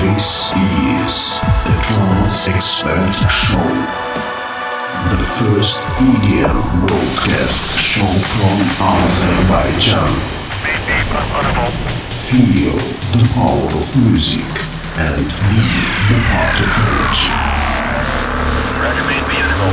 This is the Trance Expert Show. The first EDM broadcast show from Azerbaijan. Feel the power of music and be the part of energy. Roger, beautiful.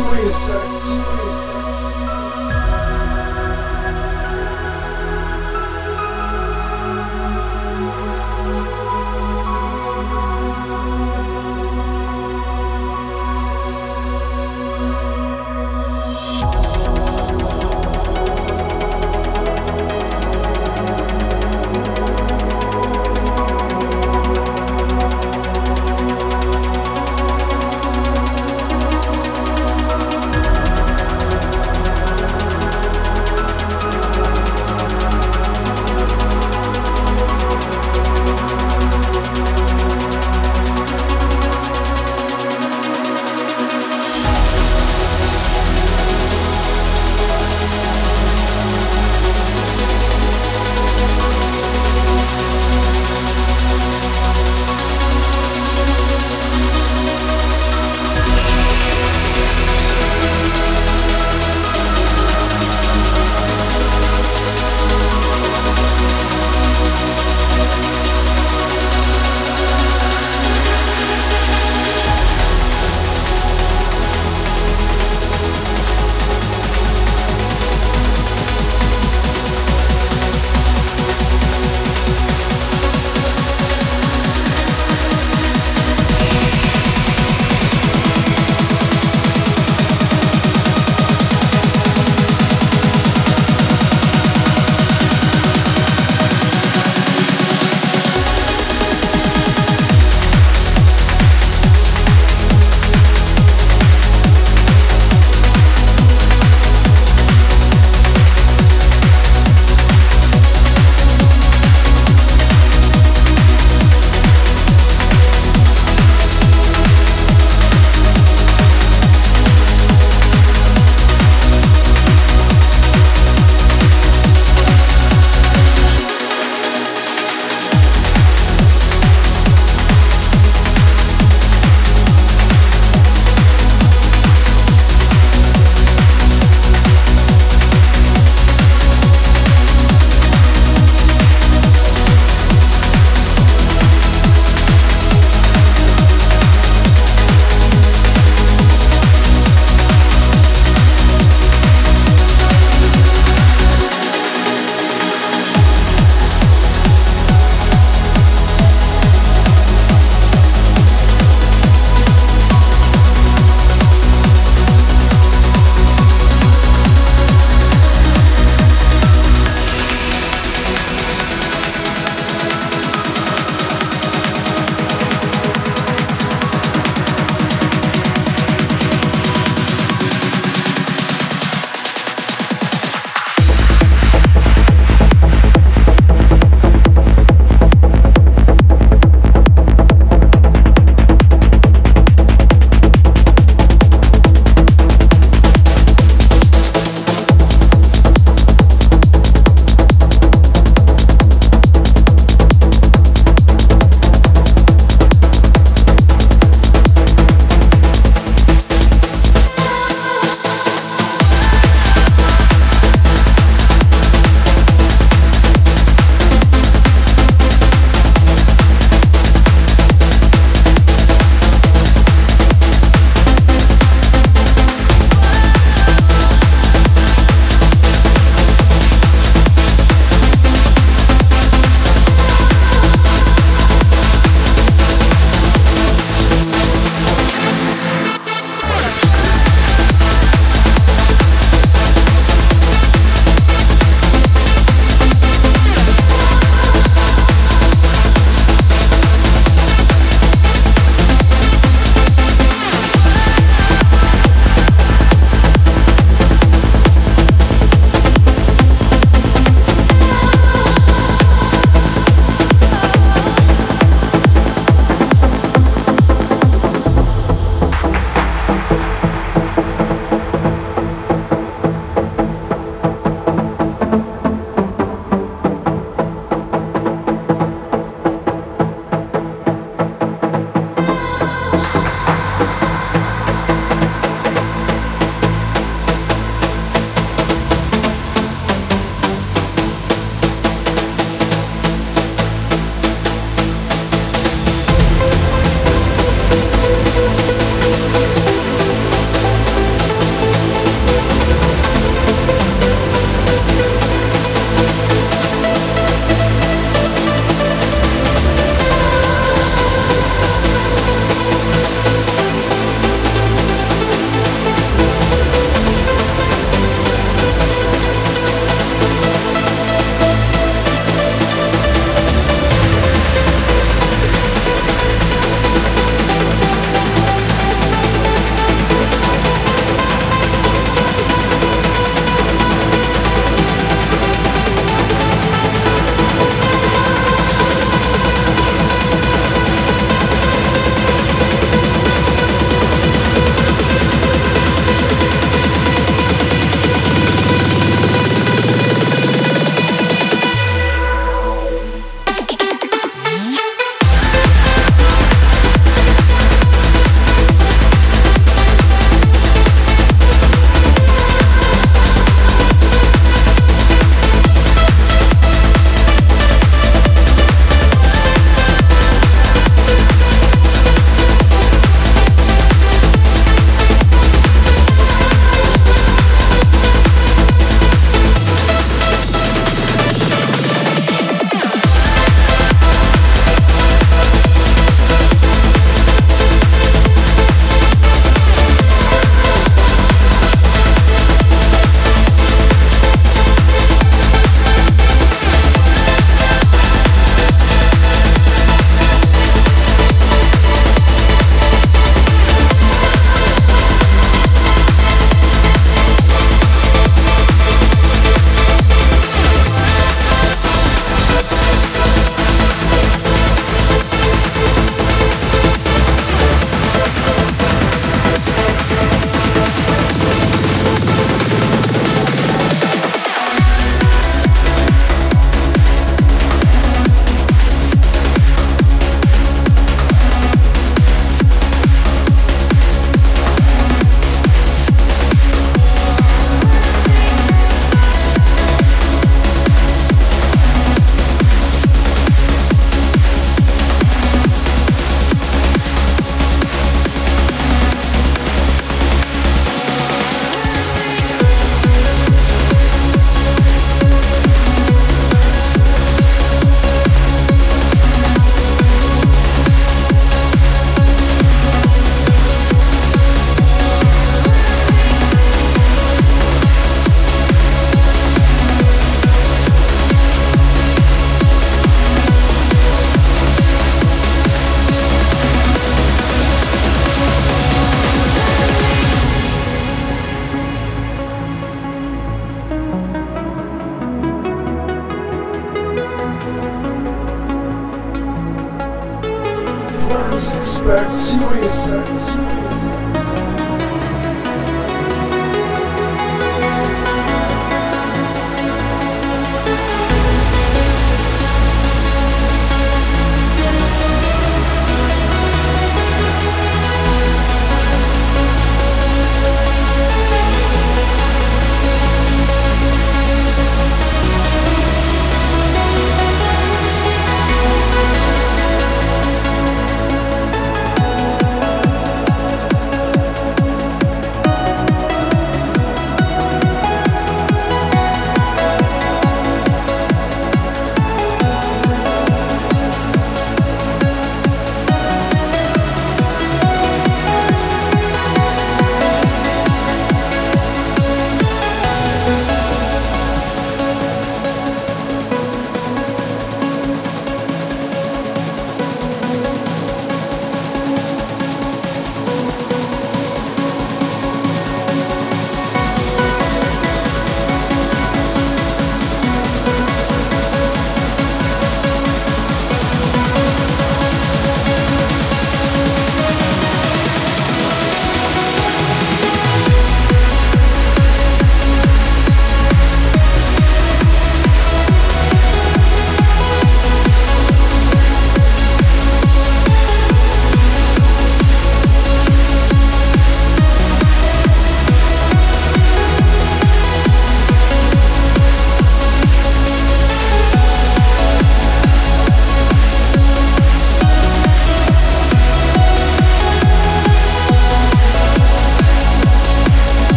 sex.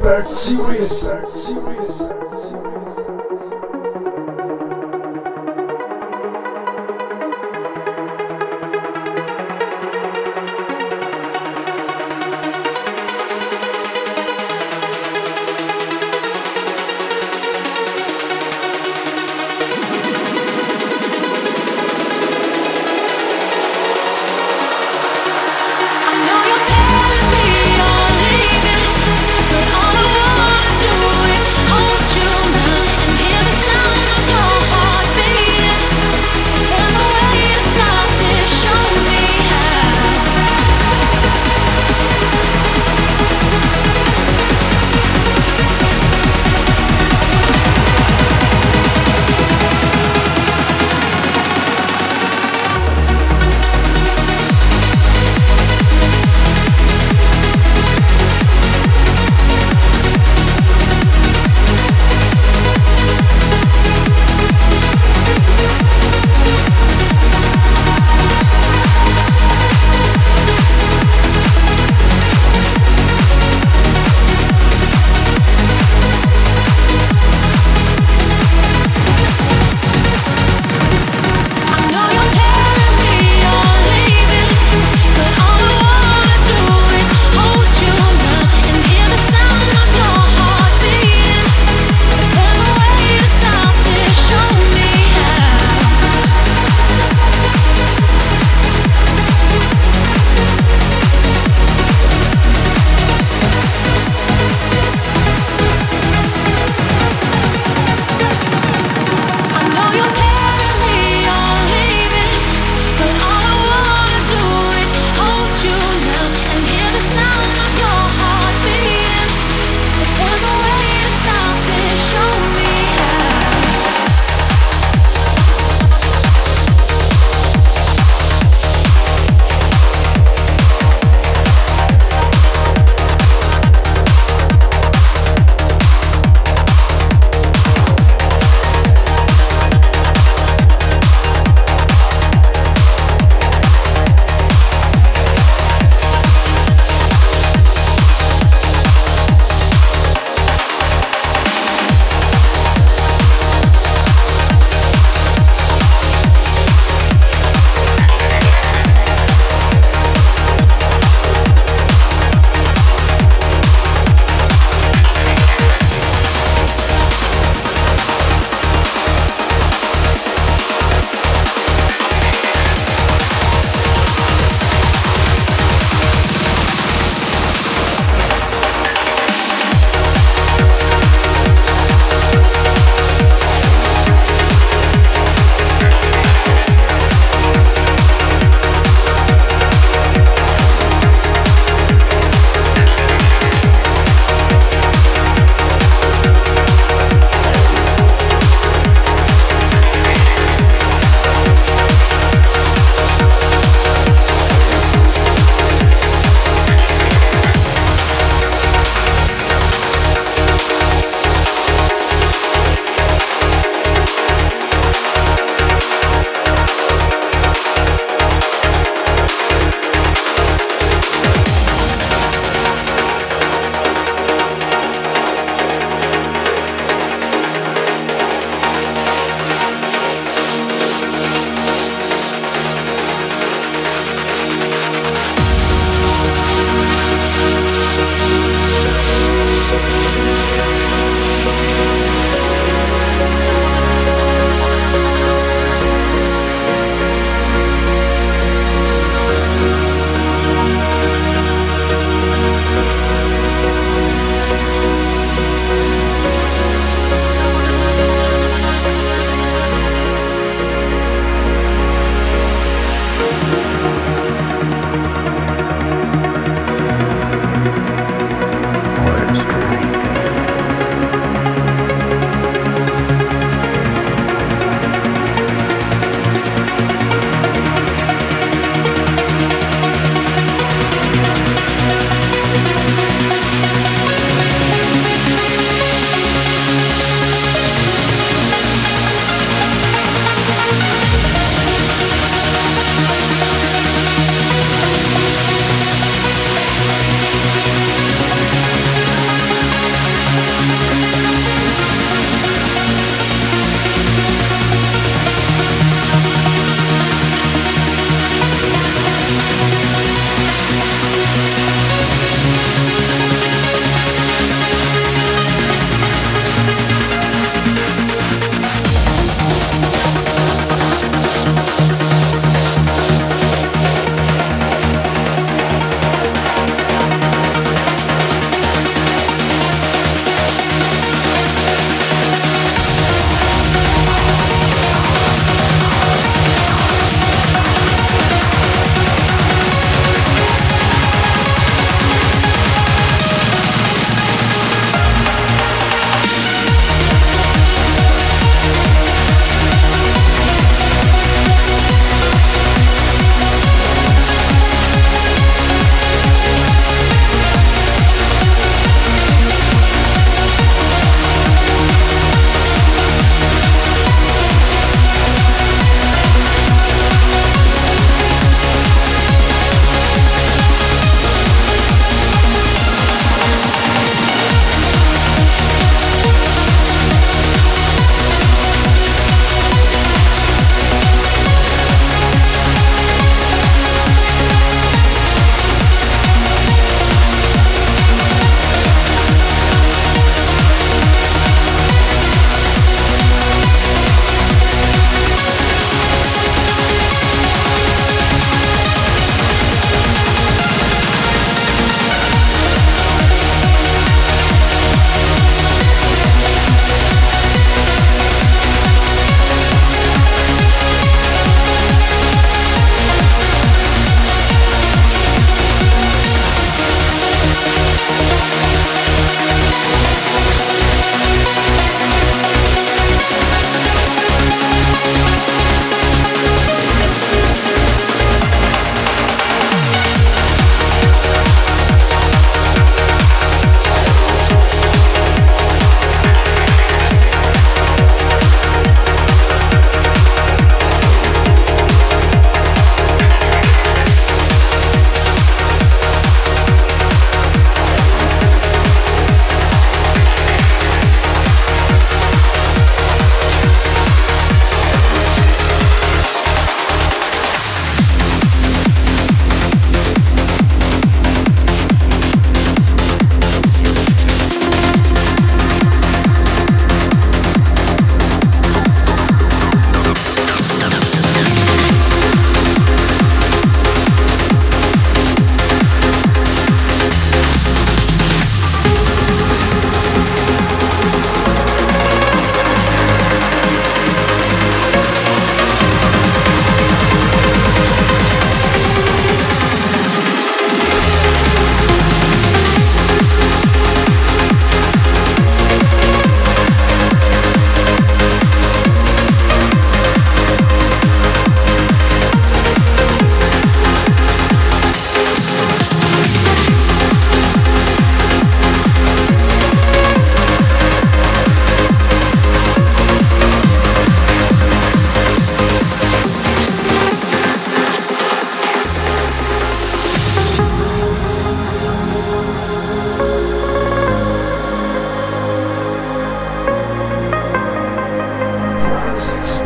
Super serious.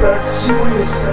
that serious.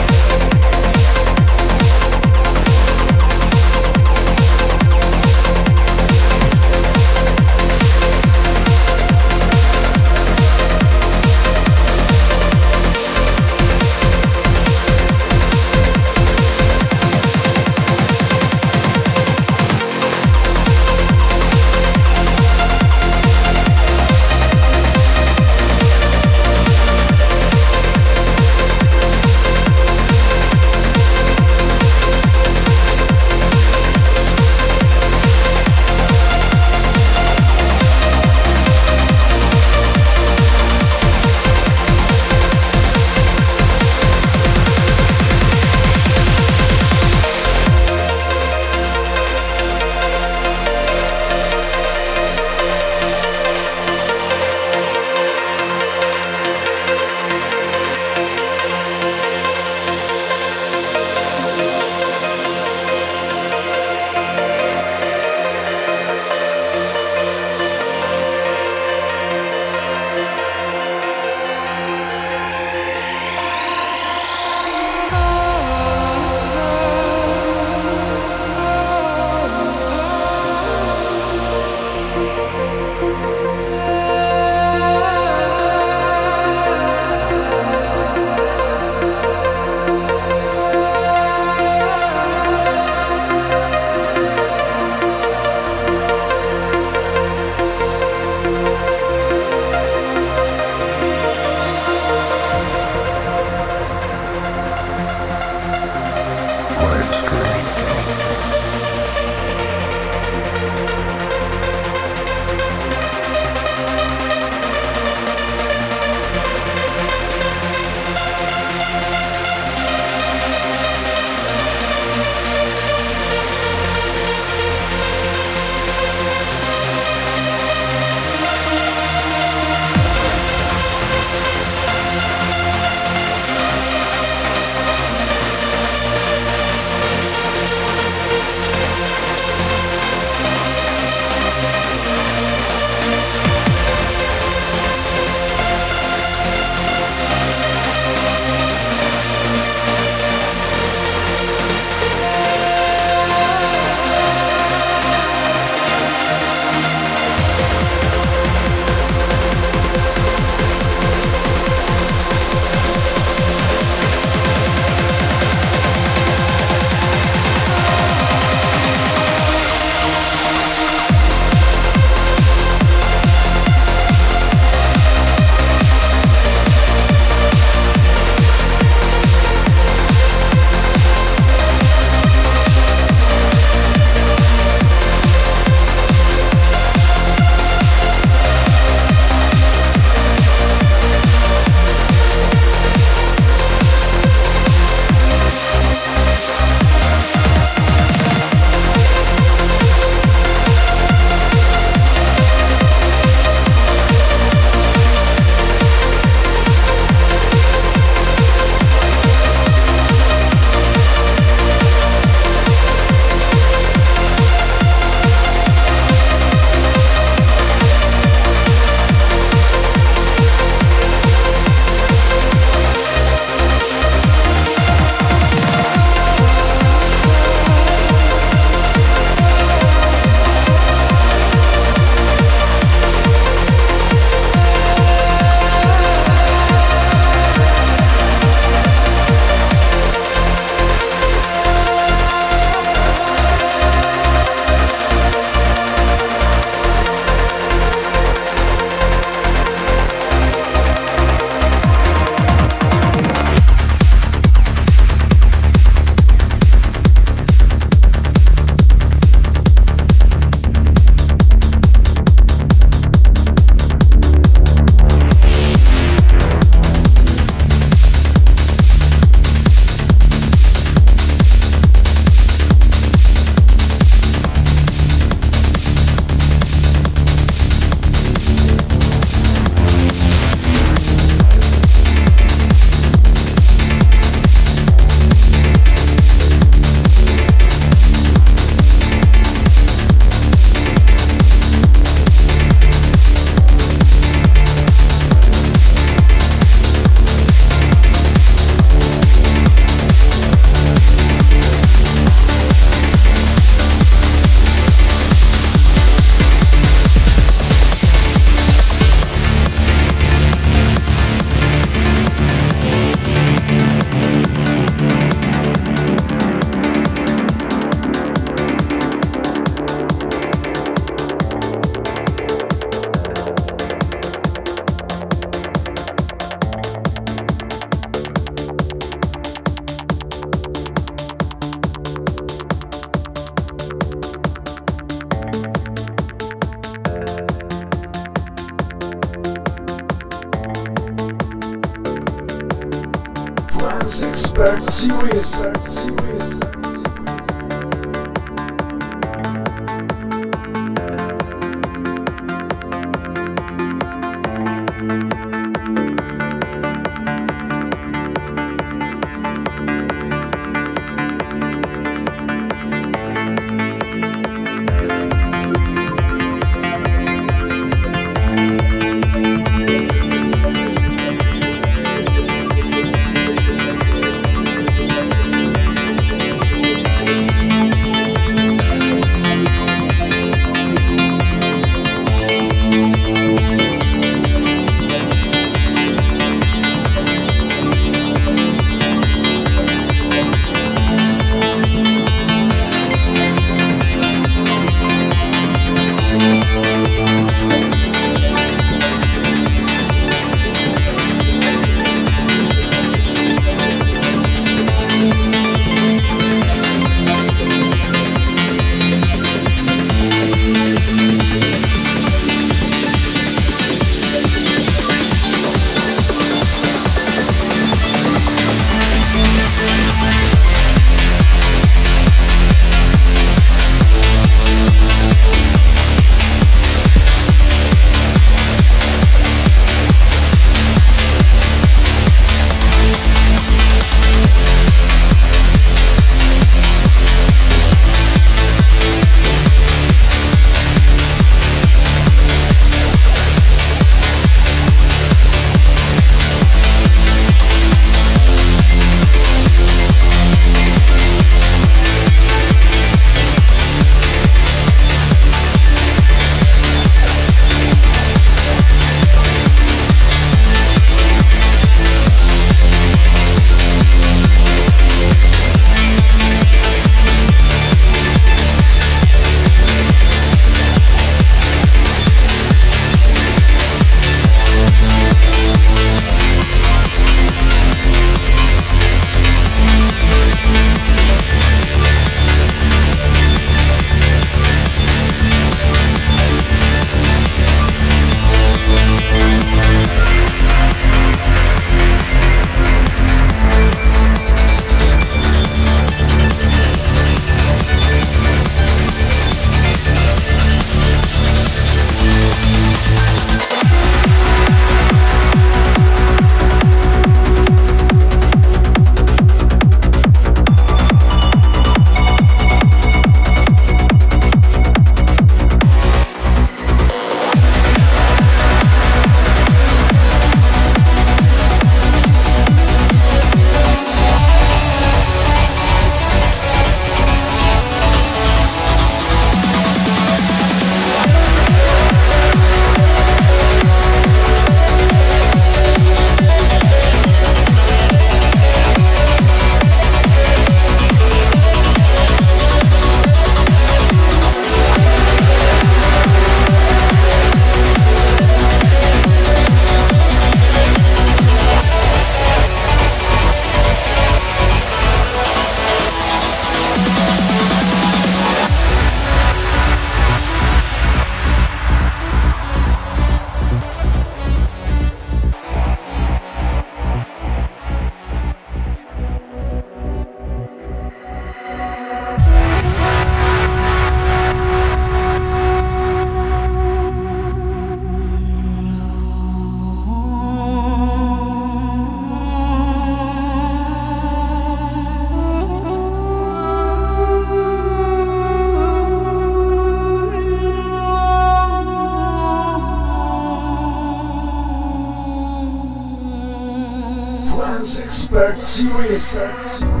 sense.